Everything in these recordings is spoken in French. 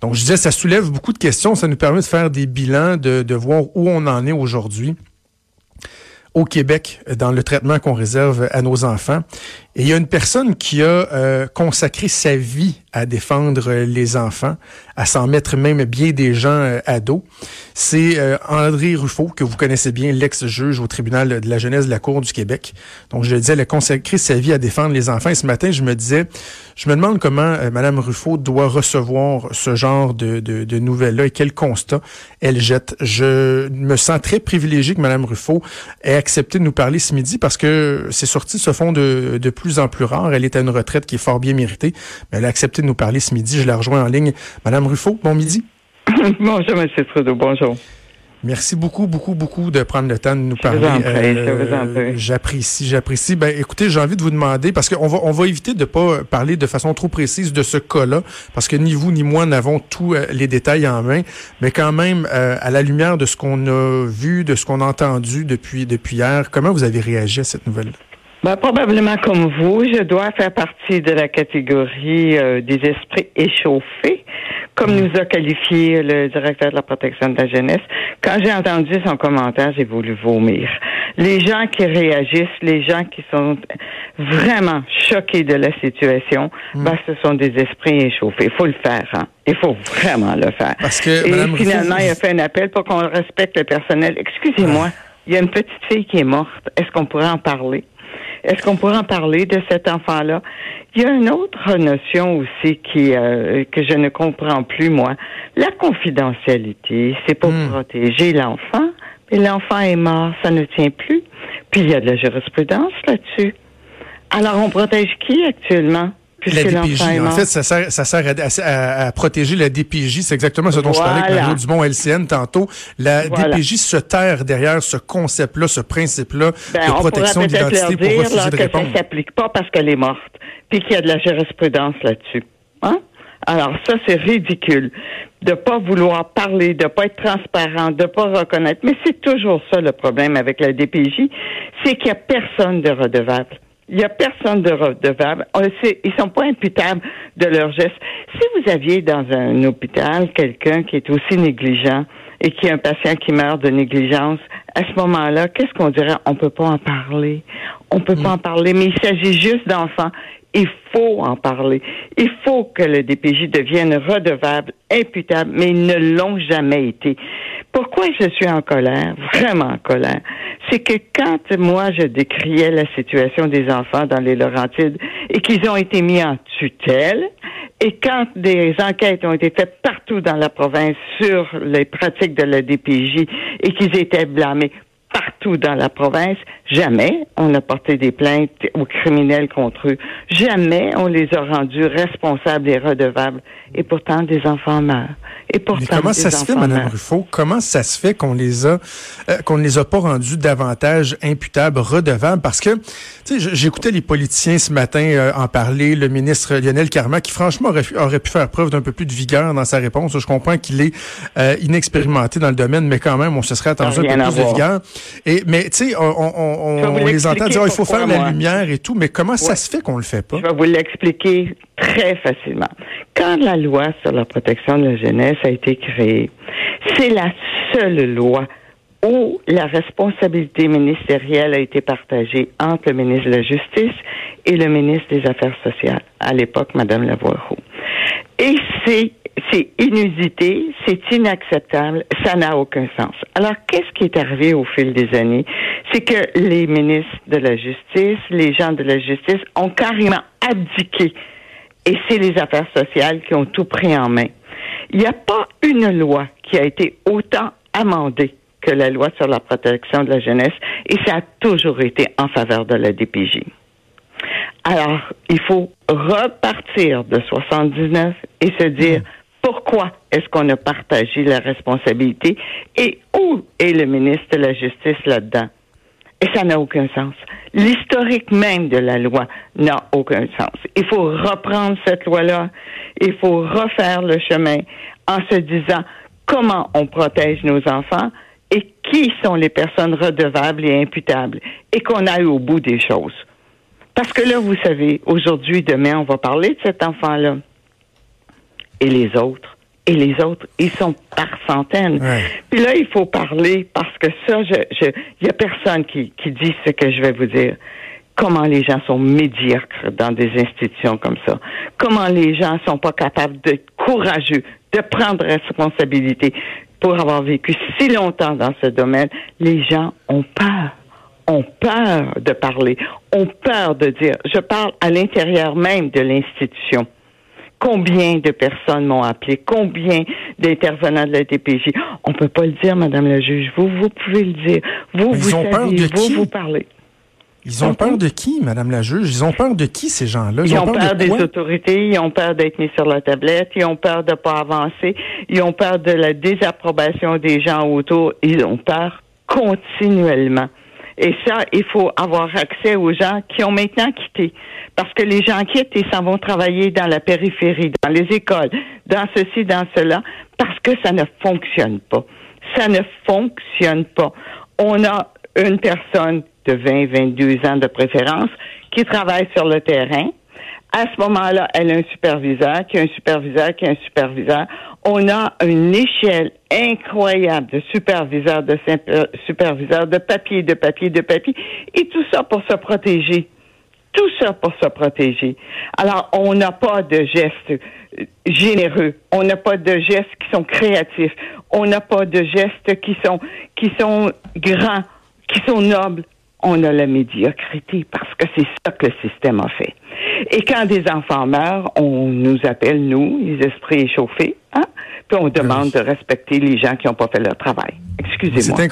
Donc, je disais, ça soulève beaucoup de questions. Ça nous permet de faire des bilans, de, de voir où on en est aujourd'hui au Québec dans le traitement qu'on réserve à nos enfants. Et il y a une personne qui a euh, consacré sa vie à défendre les enfants, à s'en mettre même bien des gens euh, ados. C'est euh, André Ruffo, que vous connaissez bien, l'ex-juge au tribunal de la jeunesse de la Cour du Québec. Donc, je le disais, elle a consacré sa vie à défendre les enfants. Et ce matin, je me disais, je me demande comment euh, Mme Ruffo doit recevoir ce genre de, de, de nouvelles-là et quel constat elle jette. Je me sens très privilégié que Mme Ruffo ait accepté de nous parler ce midi parce que ses sorties se font de, de plus en plus rares. Elle est à une retraite qui est fort bien méritée, mais elle a accepté de nous parler ce midi. Je la rejoins en ligne. Madame Ruffo, bon midi. bonjour, M. Trudeau, bonjour. Merci beaucoup, beaucoup, beaucoup de prendre le temps de nous parler. Euh, j'apprécie, j'apprécie. Ben, écoutez, j'ai envie de vous demander, parce qu'on va, on va éviter de pas parler de façon trop précise de ce cas-là, parce que ni vous ni moi n'avons tous euh, les détails en main, mais quand même, euh, à la lumière de ce qu'on a vu, de ce qu'on a entendu depuis, depuis hier, comment vous avez réagi à cette nouvelle? Ben, probablement comme vous, je dois faire partie de la catégorie des esprits échauffés comme nous a qualifié le directeur de la protection de la jeunesse. Quand j'ai entendu son commentaire, j'ai voulu vomir. Les gens qui réagissent, les gens qui sont vraiment choqués de la situation, hmm. ben, ce sont des esprits échauffés. Il faut le faire. Hein? Il faut vraiment le faire. Parce que, Et finalement, il a fait un appel pour qu'on respecte le personnel. Excusez-moi, il y a une petite fille qui est morte. Est-ce qu'on pourrait en parler? Est-ce qu'on pourrait en parler de cet enfant-là? Il y a une autre notion aussi qui euh, que je ne comprends plus, moi. La confidentialité, c'est pour hmm. protéger l'enfant, mais l'enfant est mort, ça ne tient plus. Puis il y a de la jurisprudence là-dessus. Alors on protège qui actuellement? La DPJ, en fait, ça sert, ça sert à, protéger la DPJ. C'est exactement ce dont je parlais avec Mario Dumont LCN tantôt. La DPJ se terre derrière ce concept-là, ce principe-là ben, de protection d'identité pour refuser de répondre. Que ça s'applique pas parce qu'elle est morte, puis qu'il y a de la jurisprudence là-dessus. Hein? Alors ça, c'est ridicule de pas vouloir parler, de pas être transparent, de pas reconnaître. Mais c'est toujours ça le problème avec la DPJ, c'est qu'il y a personne de redevable. Il n'y a personne de redevable. Ils sont pas imputables de leurs gestes. Si vous aviez dans un hôpital quelqu'un qui est aussi négligent et qui a un patient qui meurt de négligence, à ce moment-là, qu'est-ce qu'on dirait? On peut pas en parler. On peut pas mm. en parler, mais il s'agit juste d'enfants. Il faut en parler. Il faut que le DPJ devienne redevable, imputable, mais ils ne l'ont jamais été. Pourquoi je suis en colère, vraiment en colère? C'est que quand moi je décriais la situation des enfants dans les Laurentides et qu'ils ont été mis en tutelle, et quand des enquêtes ont été faites partout dans la province sur les pratiques de la DPJ et qu'ils étaient blâmés partout dans la province, jamais on a porté des plaintes aux criminels contre eux. Jamais on les a rendus responsables et redevables. Et pourtant, des enfants meurent. Et pourtant, Mais comment ça se fait, Mme Ruffo? Comment ça se fait qu'on les a, euh, qu'on ne les a pas rendus davantage imputables, redevables? Parce que, tu sais, j'écoutais les politiciens ce matin euh, en parler, le ministre Lionel Carma, qui franchement aurait, pu faire preuve d'un peu plus de vigueur dans sa réponse. Je comprends qu'il est euh, inexpérimenté dans le domaine, mais quand même, on se serait attendu un peu plus de vigueur. Et, mais, tu sais, on, on, on les entend dire, il faut faire la lumière et tout, mais comment ça se fait qu'on le fait pas? Je vais vous l'expliquer très facilement. Quand la loi sur la protection de la jeunesse a été créée, c'est la seule loi où la responsabilité ministérielle a été partagée entre le ministre de la Justice et le ministre des Affaires sociales, à l'époque, Mme Lavoie-Roux. Et c'est c'est inusité, c'est inacceptable, ça n'a aucun sens. Alors, qu'est-ce qui est arrivé au fil des années? C'est que les ministres de la Justice, les gens de la Justice ont carrément abdiqué. Et c'est les affaires sociales qui ont tout pris en main. Il n'y a pas une loi qui a été autant amendée que la loi sur la protection de la jeunesse, et ça a toujours été en faveur de la DPJ. Alors, il faut repartir de 79 et se dire, Pourquoi est-ce qu'on a partagé la responsabilité et où est le ministre de la Justice là-dedans? Et ça n'a aucun sens. L'historique même de la loi n'a aucun sens. Il faut reprendre cette loi-là. Il faut refaire le chemin en se disant comment on protège nos enfants et qui sont les personnes redevables et imputables et qu'on aille au bout des choses. Parce que là, vous savez, aujourd'hui, demain, on va parler de cet enfant-là. Et les autres. Et les autres, ils sont par centaines. Puis là, il faut parler parce que ça, je, il y a personne qui, qui dit ce que je vais vous dire. Comment les gens sont médiocres dans des institutions comme ça? Comment les gens sont pas capables d'être courageux, de prendre responsabilité. Pour avoir vécu si longtemps dans ce domaine, les gens ont peur ont peur de parler, ont peur de dire. Je parle à l'intérieur même de l'institution. Combien de personnes m'ont appelé? Combien d'intervenants de la DPJ? On peut pas le dire, Madame la juge. Vous, vous pouvez le dire. Vous, vous ont peur de vous, vous parlez. Ils ont peur de qui, Madame la juge? Ils ont peur de qui, ces gens-là? Ils, ont, peur, des autorités, ils ont peur d'être mis sur la tablette, ils ont peur de ne pas avancer, ils ont peur de la désapprobation des gens autour, ils ont peur continuellement. Et ça, il faut avoir accès aux gens qui ont maintenant quitté. Parce que les gens quittent et s'en vont travailler dans la périphérie, dans les écoles, dans ceci, dans cela, parce que ça ne fonctionne pas. Ça ne fonctionne pas. On a une personne de 20, 22 ans de préférence qui travaille sur le terrain. À ce moment-là, elle a un superviseur, qui a un superviseur, qui a un superviseur. On a une échelle incroyable de superviseurs, de superviseurs, de papier, de papier, de papier, et tout ça pour se protéger. Tout ça pour se protéger. Alors, on n'a pas de gestes euh, généreux. On n'a pas de gestes qui sont créatifs. On n'a pas de gestes qui sont, qui sont grands, qui sont nobles on a la médiocrité parce que c'est ça que le système a fait. Et quand des enfants meurent, on nous appelle, nous, les esprits échauffés, hein? puis on demande de respecter les gens qui n'ont pas fait leur travail. Excusez-moi.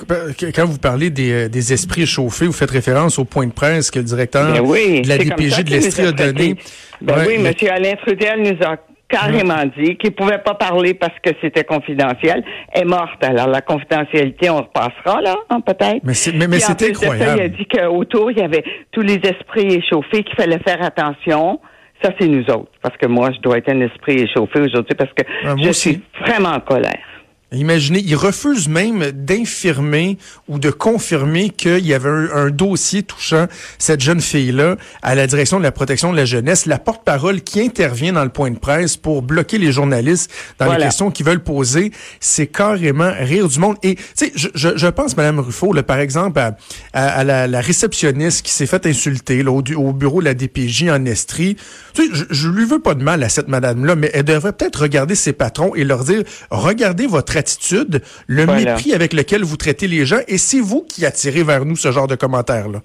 Quand vous parlez des, euh, des, esprits échauffés, vous faites référence au point de presse que le directeur ben de la DPG de l'Estrie a donné. Ben oui, M. Alain Trudel nous a carrément dit qu'il pouvait pas parler parce que c'était confidentiel, est morte. Alors la confidentialité, on repassera là, hein, peut-être. Mais c'est mais, c'était incroyable. il a dit qu'autour il y avait tous les esprits échauffés, qu'il fallait faire attention. Ça c'est nous autres, parce que moi je dois être un esprit échauffé aujourd'hui parce que ah, je suis vraiment en colère. Imaginez, il refuse même d'infirmer ou de confirmer qu'il y avait un, dossier touchant cette jeune fille-là à la direction de la protection de la jeunesse. La porte-parole qui intervient dans le point de presse pour bloquer les journalistes dans les questions qu'ils veulent poser, c'est carrément rire du monde. Et tu sais, je, je, pense, Madame Ruffo, là, par exemple, à, à, la, réceptionniste qui s'est fait insulter là, au, au, bureau de la DPJ en Estrie. Tu sais, je, je lui veux pas de mal à cette madame-là, mais elle devrait peut-être regarder ses patrons et leur dire, regardez votre attitude, le mépris avec lequel vous traitez les gens, et c'est vous qui attirez vers nous ce genre de commentaires-là.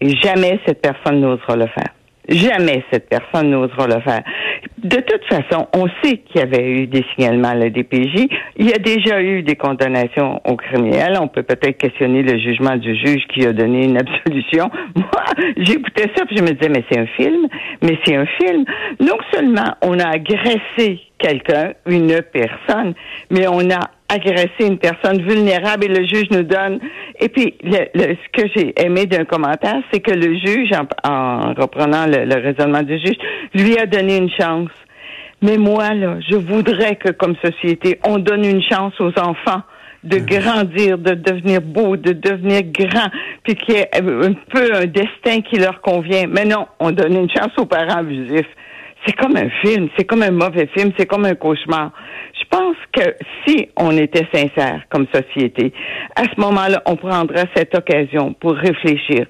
Jamais cette personne n'osera le faire. Jamais cette personne n'osera le faire. De toute façon, on sait qu'il y avait eu des signalements à la DPJ. Il y a déjà eu des condamnations aux criminels. On peut peut-être questionner le jugement du juge qui a donné une absolution. Moi, j'écoutais ça puis je me disais, mais c'est un film. Mais c'est un film. Non seulement on a agressé quelqu'un, une personne, mais on a agressé une personne vulnérable et le juge nous donne. Et puis, ce que j'ai aimé d'un commentaire, c'est que le juge, en, reprenant le, raisonnement du juge, lui a donné une chance. Mais moi, là, je voudrais que, comme société, on donne une chance aux enfants de grandir, de devenir beau, de devenir grand, puis qu'il y ait un peu un destin qui leur convient. Mais non, on donne une chance aux parents abusifs c'est comme un film, c'est comme un mauvais film, c'est comme un cauchemar. Je pense que si on était sincère comme société, à ce moment-là, on prendrait cette occasion pour réfléchir.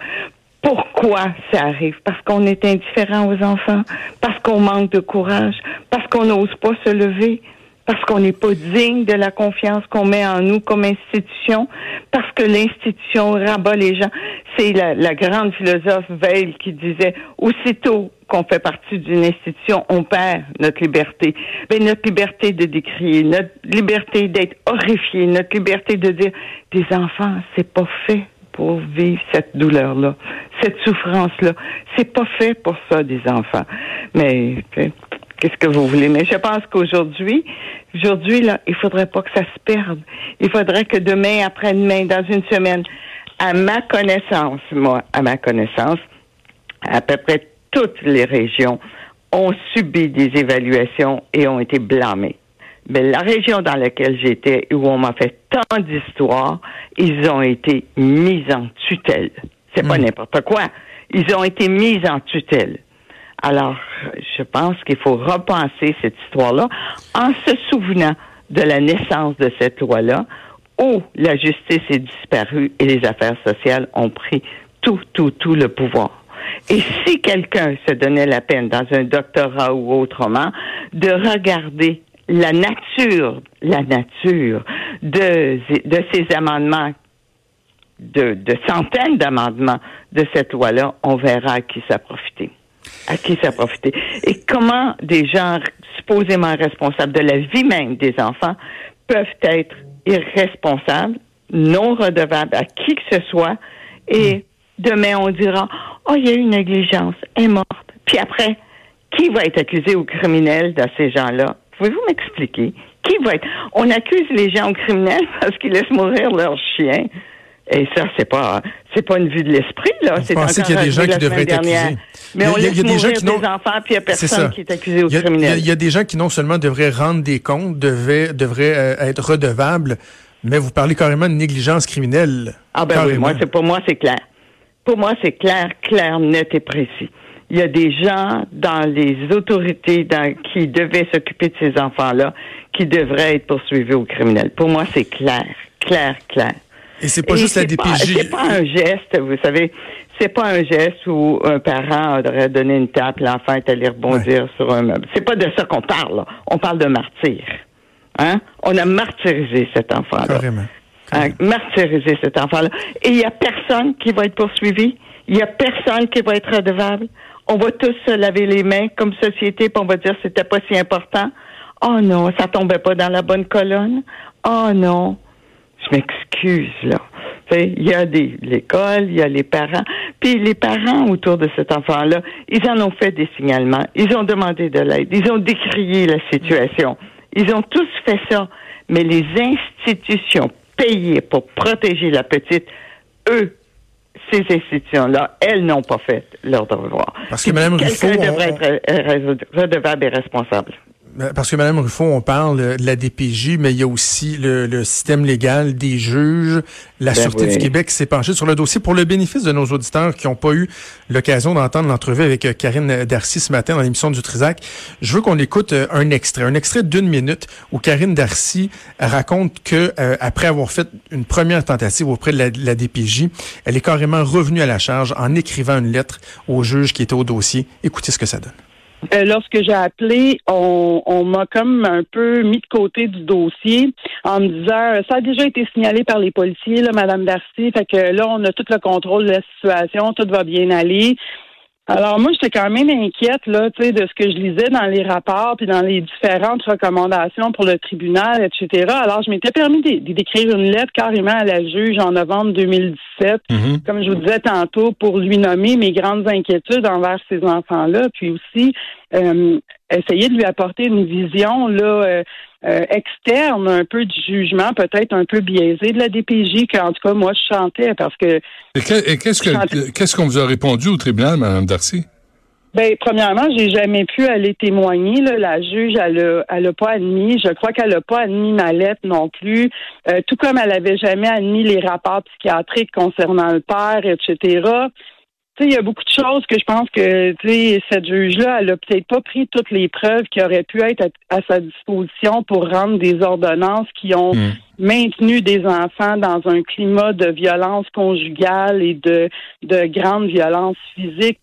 Pourquoi ça arrive? Parce qu'on est indifférent aux enfants, parce qu'on manque de courage, parce qu'on n'ose pas se lever, parce qu'on n'est pas digne de la confiance qu'on met en nous comme institution, parce que l'institution rabat les gens. C'est la, la, grande philosophe Veil qui disait, aussitôt qu'on fait partie d'une institution, on perd notre liberté. Mais notre liberté de décrier, notre liberté d'être horrifié, notre liberté de dire, des enfants, c'est pas fait pour vivre cette douleur-là, cette souffrance-là. C'est pas fait pour ça, des enfants. Mais Qu'est-ce que vous voulez? Mais je pense qu'aujourd'hui, aujourd'hui, là, il faudrait pas que ça se perde. Il faudrait que demain, après-demain, dans une semaine, à ma connaissance, moi, à ma connaissance, à peu près toutes les régions ont subi des évaluations et ont été blâmées. Mais la région dans laquelle j'étais, où on m'a fait tant d'histoires, ils ont été mis en tutelle. C'est pas hmm. n'importe quoi. Ils ont été mis en tutelle. Alors, je pense qu'il faut repenser cette histoire-là en se souvenant de la naissance de cette loi-là, où la justice est disparue et les affaires sociales ont pris tout, tout, tout le pouvoir. Et si quelqu'un se donnait la peine, dans un doctorat ou autrement, de regarder la nature, la nature de, de ces amendements, de, de centaines d'amendements de cette loi-là, on verra à qui ça profité. À qui ça a profité? Et comment des gens supposément responsables de la vie même des enfants peuvent être irresponsables, non redevables à qui que ce soit, et demain on dira, oh, il y a eu une négligence, elle est morte. Puis après, qui va être accusé ou criminel de ces gens-là? Pouvez-vous m'expliquer? Qui va être? On accuse les gens criminels parce qu'ils laissent mourir leurs chiens. Et ça, c'est pas, c'est pas une vue de l'esprit, là. C'est pensez qu'il y a des gens qui devraient être accusés? Mais on laisse des, enfants, puis il n'y a personne qui est accusé au criminel. Il y, a des gens qui non seulement devraient rendre des comptes, devraient, devraient euh, être redevables, mais vous parlez carrément de négligence criminelle. Ah ben oui, moi, c'est, pour moi, c'est clair. Pour moi, c'est clair, clair, net et précis. Il y a des gens dans les autorités dans, qui devaient s'occuper de ces enfants-là qui devraient être poursuivis au criminel. Pour moi, c'est clair, clair, clair. Et c'est pas juste la DPJ. C'est pas un geste, vous savez. C'est pas un geste où un parent aurait donné une tape, l'enfant est allé rebondir sur un meuble. C'est pas de ça qu'on parle. On parle de martyr. Hein? On a martyrisé cet enfant-là. Carrément. Hein? Martyrisé cet enfant-là. Et il y a personne qui va être poursuivi. Il y a personne qui va être redevable. On va tous se laver les mains comme société, puis on va dire que c'était pas si important. Oh non, ça tombait pas dans la bonne colonne. Oh non je m'excuse, là. Il y a des l'école, il y a les parents. Puis les parents autour de cet enfant-là, ils en ont fait des signalements. Ils ont demandé de l'aide. Ils ont décrié la situation. Ils ont tous fait ça. Mais les institutions payées pour protéger la petite, eux, ces institutions-là, elles n'ont pas fait leur devoir. Parce que Mme Ruffo... Quelqu'un devrait être redevable et responsable. Ben, parce que Mme Ruffo, on parle de la DPJ, mais il y a aussi le, système légal des juges, la ben Sûreté du Québec s'est penchée sur le dossier. Pour le bénéfice de nos auditeurs qui n'ont pas eu l'occasion d'entendre l'entrevue avec euh, Karine Darcy ce matin dans l'émission du Trisac, je veux qu'on écoute euh, un extrait, un extrait d'une minute où Karine Darcy raconte que euh, après avoir fait une première tentative auprès de la, de la DPJ, elle est carrément revenue à la charge en écrivant une lettre au juge qui était au dossier. Écoutez ce que ça donne. Euh, lorsque j'ai appelé, on, on m'a comme un peu mis de côté du dossier en me disant ça a déjà été signalé par les policiers, là, Madame Darcy, fait que là, on a tout le contrôle de la situation, tout va bien aller. Alors moi, j'étais quand même inquiète là, tu sais, de ce que je lisais dans les rapports puis dans les différentes recommandations pour le tribunal, etc. Alors je m'étais permis d'écrire une lettre carrément à la juge en novembre 2017, mm-hmm. comme je vous disais tantôt, pour lui nommer mes grandes inquiétudes envers ces enfants-là, puis aussi euh, essayer de lui apporter une vision là. Euh, euh, externe un peu du jugement, peut-être un peu biaisé de la DPJ, qu'en tout cas, moi, je chantais parce que. Et qu'est-ce qu'on vous a répondu au tribunal, Mme Darcy? Ben, premièrement, j'ai jamais pu aller témoigner. La juge, elle a, pas admis. Je crois qu'elle a pas admis ma lettre non plus. Euh, tout comme elle avait jamais admis les rapports psychiatriques concernant le père, etc il y a beaucoup de choses que je pense que cette juge-là, elle a peut-être pas pris toutes les preuves qui auraient pu être à, sa disposition pour rendre des ordonnances qui ont hmm. maintenu des enfants dans un climat de violence conjugale et de, de grande violence physique.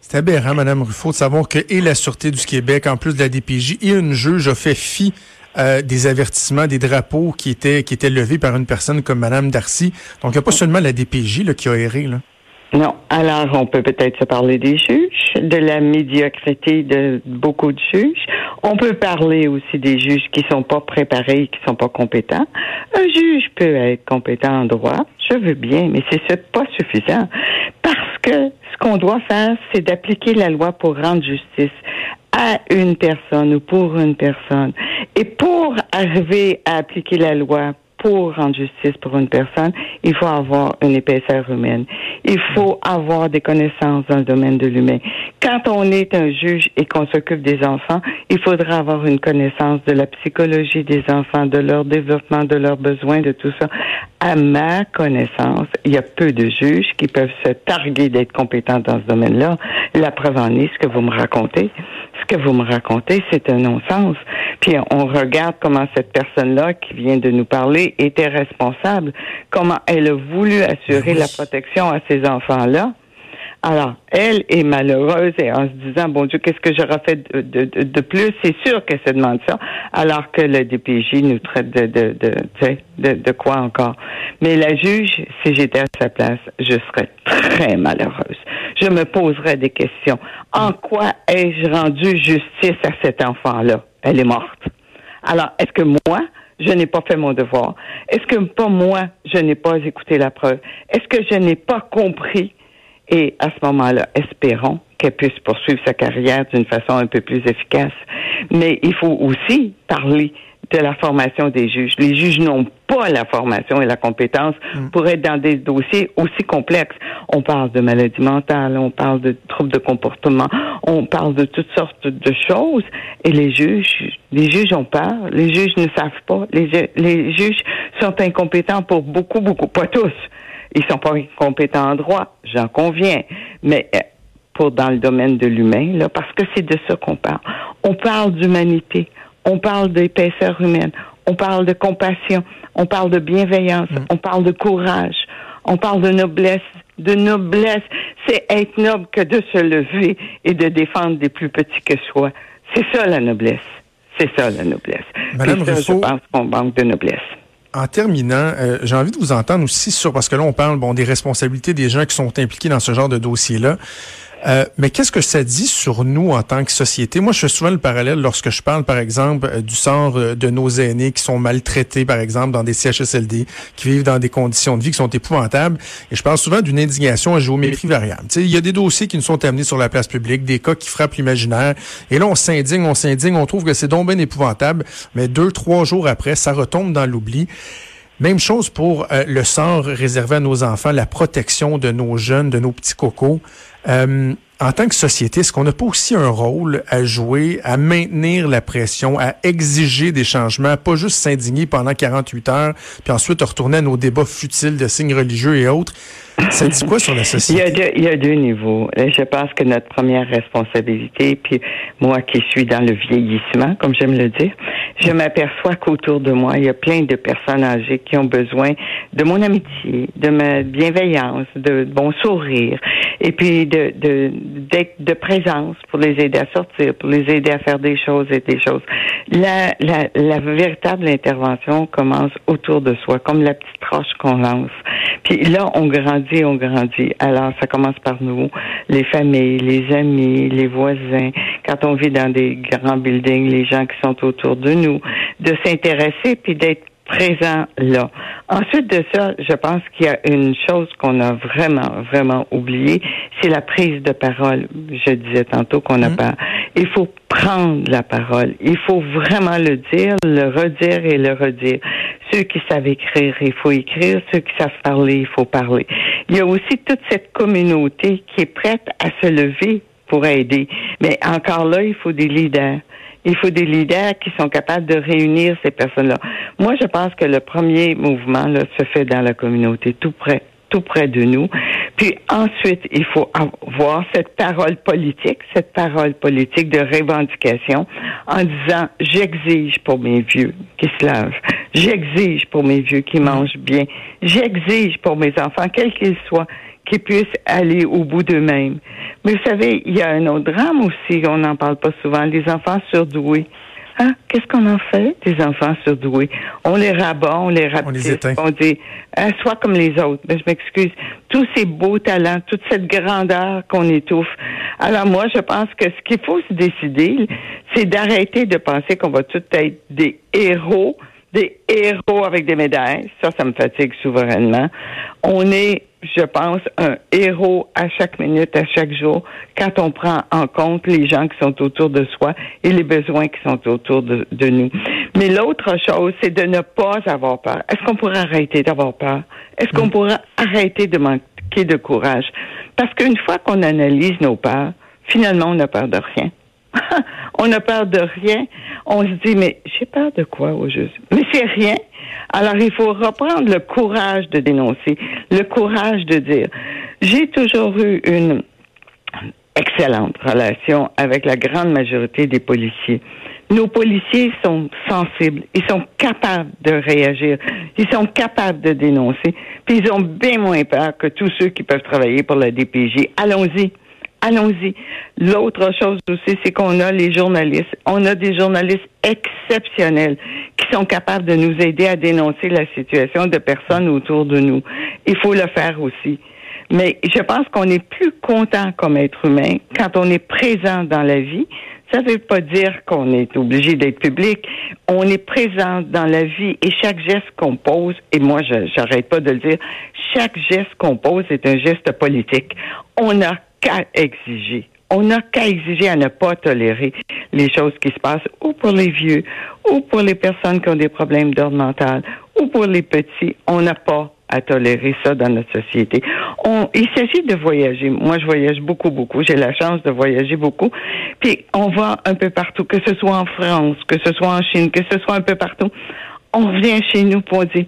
C'est aberrant, Mme Ruffo, de savoir que et la Sûreté du Québec, en plus de la DPJ, et une juge a fait fi euh, des avertissements, des drapeaux qui étaient, qui étaient levés par une personne comme Mme Darcy. Donc, il n'y a pas seulement la DPJ là, qui a erré. Là. Non. Alors, on peut peut-être se parler des juges, de la médiocrité de beaucoup de juges. On peut parler aussi des juges qui sont pas préparés, qui sont pas compétents. Un juge peut être compétent en droit, je veux bien, mais c'est pas suffisant. Parce que ce qu'on doit faire, c'est d'appliquer la loi pour rendre justice à une personne ou pour une personne. Et pour arriver à appliquer la loi, pour rendre justice pour une personne, il faut avoir une épaisseur humaine. Il faut avoir des connaissances dans le domaine de l'humain. Quand on est un juge et qu'on s'occupe des enfants, il faudra avoir une connaissance de la psychologie des enfants, de leur développement, de leurs besoins, de tout ça. À ma connaissance, il y a peu de juges qui peuvent se targuer d'être compétents dans ce domaine-là. La preuve en est ce que vous me racontez ce que vous me racontez, c'est un non-sens. Puis on regarde comment cette personne-là qui vient de nous parler était responsable, comment elle a voulu assurer la protection à ces enfants-là. Alors, elle est malheureuse et en se disant, bon Dieu, qu'est-ce que j'aurais fait de, de, de, plus? C'est sûr qu'elle se demande ça, alors que le DPJ nous traite de, de, de, de, de quoi encore? Mais la juge, si j'étais à sa place, je serais très malheureuse. Je me poserais des questions. En quoi ai-je rendu justice à cet enfant-là? Elle est morte. Alors, est-ce que moi, je n'ai pas fait mon devoir? Est-ce que pas moi, je n'ai pas écouté la preuve? Est-ce que je n'ai pas compris? Et à ce moment-là, espérons qu'elle puisse poursuivre sa carrière d'une façon un peu plus efficace. Mais il faut aussi parler de la formation des juges. Les juges n'ont pas la formation et la compétence mm. pour être dans des dossiers aussi complexes. On parle de maladies mentales, on parle de troubles de comportement, on parle de toutes sortes de choses. Et les juges, les juges ont peur. Les juges ne savent pas. Les, les juges sont incompétents pour beaucoup, beaucoup, pas tous. Ils sont pas compétents en droit, j'en conviens, mais euh, pour dans le domaine de l'humain, là, parce que c'est de ça qu'on parle. On parle d'humanité, on parle d'épaisseur humaine, on parle de compassion, on parle de bienveillance, mm. on parle de courage, on parle de noblesse, de noblesse. C'est être noble que de se lever et de défendre des plus petits que soi. C'est ça la noblesse. C'est ça la noblesse. Madame ça, je pense qu'on manque de noblesse. En terminant, euh, j'ai envie de vous entendre aussi sur, parce que là, on parle bon, des responsabilités des gens qui sont impliqués dans ce genre de dossier-là. Euh, mais qu'est-ce que ça dit sur nous en tant que société? Moi, je fais souvent le parallèle lorsque je parle, par exemple, euh, du sort euh, de nos aînés qui sont maltraités, par exemple, dans des CHSLD, qui vivent dans des conditions de vie qui sont épouvantables. Et je parle souvent d'une indignation à géométrie variable. il y a des dossiers qui nous sont amenés sur la place publique, des cas qui frappent l'imaginaire. Et là, on s'indigne, on s'indigne, on trouve que c'est donc bien épouvantable. Mais deux, trois jours après, ça retombe dans l'oubli. Même chose pour le sort réservé à nos enfants, la protection de nos jeunes, de nos petits cocos. Euh, en tant que société, est-ce qu'on n'a pas aussi un rôle à jouer, à maintenir la pression, à exiger des changements, pas juste s'indigner pendant 48 heures, puis ensuite retourner à nos débats futiles de signes religieux et autres? Ça dit quoi sur la société? Il y, a deux, il y a deux niveaux. Je pense que notre première responsabilité, puis moi qui suis dans le vieillissement, comme j'aime le dire, je m'aperçois qu'autour de moi, il y a plein de personnes âgées qui ont besoin de mon amitié, de ma bienveillance, de bon sourire, et puis de, de, de présence pour les aider à sortir, pour les aider à faire des choses et des choses. La, la, la véritable intervention commence autour de soi, comme la petite roche qu'on lance. Puis là, on grandit, on grandit. Alors, ça commence par nous, les familles, les amis, les voisins. Quand on vit dans des grands buildings, les gens qui sont autour de nous, de s'intéresser puis d'être présent là. Ensuite de ça, je pense qu'il y a une chose qu'on a vraiment, vraiment oubliée, c'est la prise de parole. Je disais tantôt qu'on n'a mmh. pas. Il faut prendre la parole. Il faut vraiment le dire, le redire et le redire. Ceux qui savent écrire, il faut écrire. Ceux qui savent parler, il faut parler. Il y a aussi toute cette communauté qui est prête à se lever pour aider. Mais encore là, il faut des leaders. Il faut des leaders qui sont capables de réunir ces personnes-là. Moi, je pense que le premier mouvement se fait dans la communauté, tout près, tout près de nous. Puis ensuite, il faut avoir cette parole politique, cette parole politique de revendication en disant j'exige pour mes vieux qui se lavent, j'exige pour mes vieux qui mangent bien, j'exige pour mes enfants, quels qu'ils soient, qu'ils puissent aller au bout d'eux-mêmes. Mais vous savez, il y a un autre drame aussi, on n'en parle pas souvent, les enfants surdoués. Hein? Qu'est-ce qu'on en fait des enfants surdoués? On les rabat, on les rapetisse, on, on dit hein, sois comme les autres. Ben, je m'excuse. Tous ces beaux talents, toute cette grandeur qu'on étouffe. Alors moi, je pense que ce qu'il faut se décider, c'est d'arrêter de penser qu'on va tous être des héros des héros avec des médailles. Ça, ça me fatigue souverainement. On est, je pense, un héros à chaque minute, à chaque jour, quand on prend en compte les gens qui sont autour de soi et les besoins qui sont autour de, de nous. Mais l'autre chose, c'est de ne pas avoir peur. Est-ce qu'on pourrait arrêter d'avoir peur? Est-ce qu'on mm. pourrait arrêter de manquer de courage? Parce qu'une fois qu'on analyse nos peurs, finalement, on n'a peur de rien. on a peur de rien. On se dit, mais j'ai peur de quoi au juste? Mais c'est rien. Alors, il faut reprendre le courage de dénoncer, le courage de dire. J'ai toujours eu une excellente relation avec la grande majorité des policiers. Nos policiers sont sensibles, ils sont capables de réagir, ils sont capables de dénoncer, puis ils ont bien moins peur que tous ceux qui peuvent travailler pour la DPJ. Allons-y. Allons-y. L'autre chose aussi, c'est qu'on a les journalistes. On a des journalistes exceptionnels qui sont capables de nous aider à dénoncer la situation de personnes autour de nous. Il faut le faire aussi. Mais je pense qu'on est plus content comme être humain quand on est présent dans la vie. Ça ne veut pas dire qu'on est obligé d'être public. On est présent dans la vie et chaque geste qu'on pose, et moi, je n'arrête pas de le dire, chaque geste qu'on pose est un geste politique. On a qu'à exiger. On n'a qu'à exiger à ne pas tolérer les choses qui se passent, ou pour les vieux, ou pour les personnes qui ont des problèmes d'ordre mental, ou pour les petits. On n'a pas à tolérer ça dans notre société. Il s'agit de voyager. Moi, je voyage beaucoup, beaucoup. J'ai la chance de voyager beaucoup. Puis, on va un peu partout, que ce soit en France, que ce soit en Chine, que ce soit un peu partout. On revient chez nous pour dire,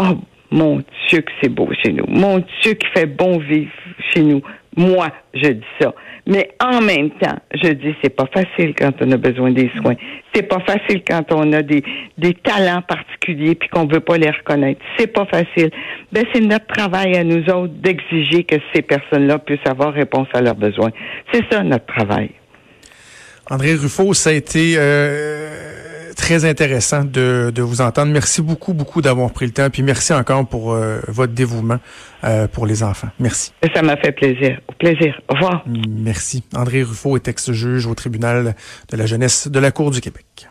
oh, mon Dieu que c'est beau chez nous. Mon Dieu qui fait bon vivre chez nous. Moi, je dis ça. Mais en même temps, je dis c'est pas facile quand on a besoin des soins. C'est pas facile quand on a des, des talents particuliers puis qu'on veut pas les reconnaître. C'est pas facile. Ben c'est notre travail à nous autres d'exiger que ces personnes-là puissent avoir réponse à leurs besoins. C'est ça notre travail. André Ruffo, ça a été euh très intéressant de, de, vous entendre. Merci beaucoup, beaucoup d'avoir pris le temps. Puis merci encore pour euh, votre dévouement euh, pour les enfants. Merci. Ça m'a fait plaisir. Au plaisir. Au revoir. Merci. André Ruffo est ex-juge au tribunal de la jeunesse de la Cour du Québec.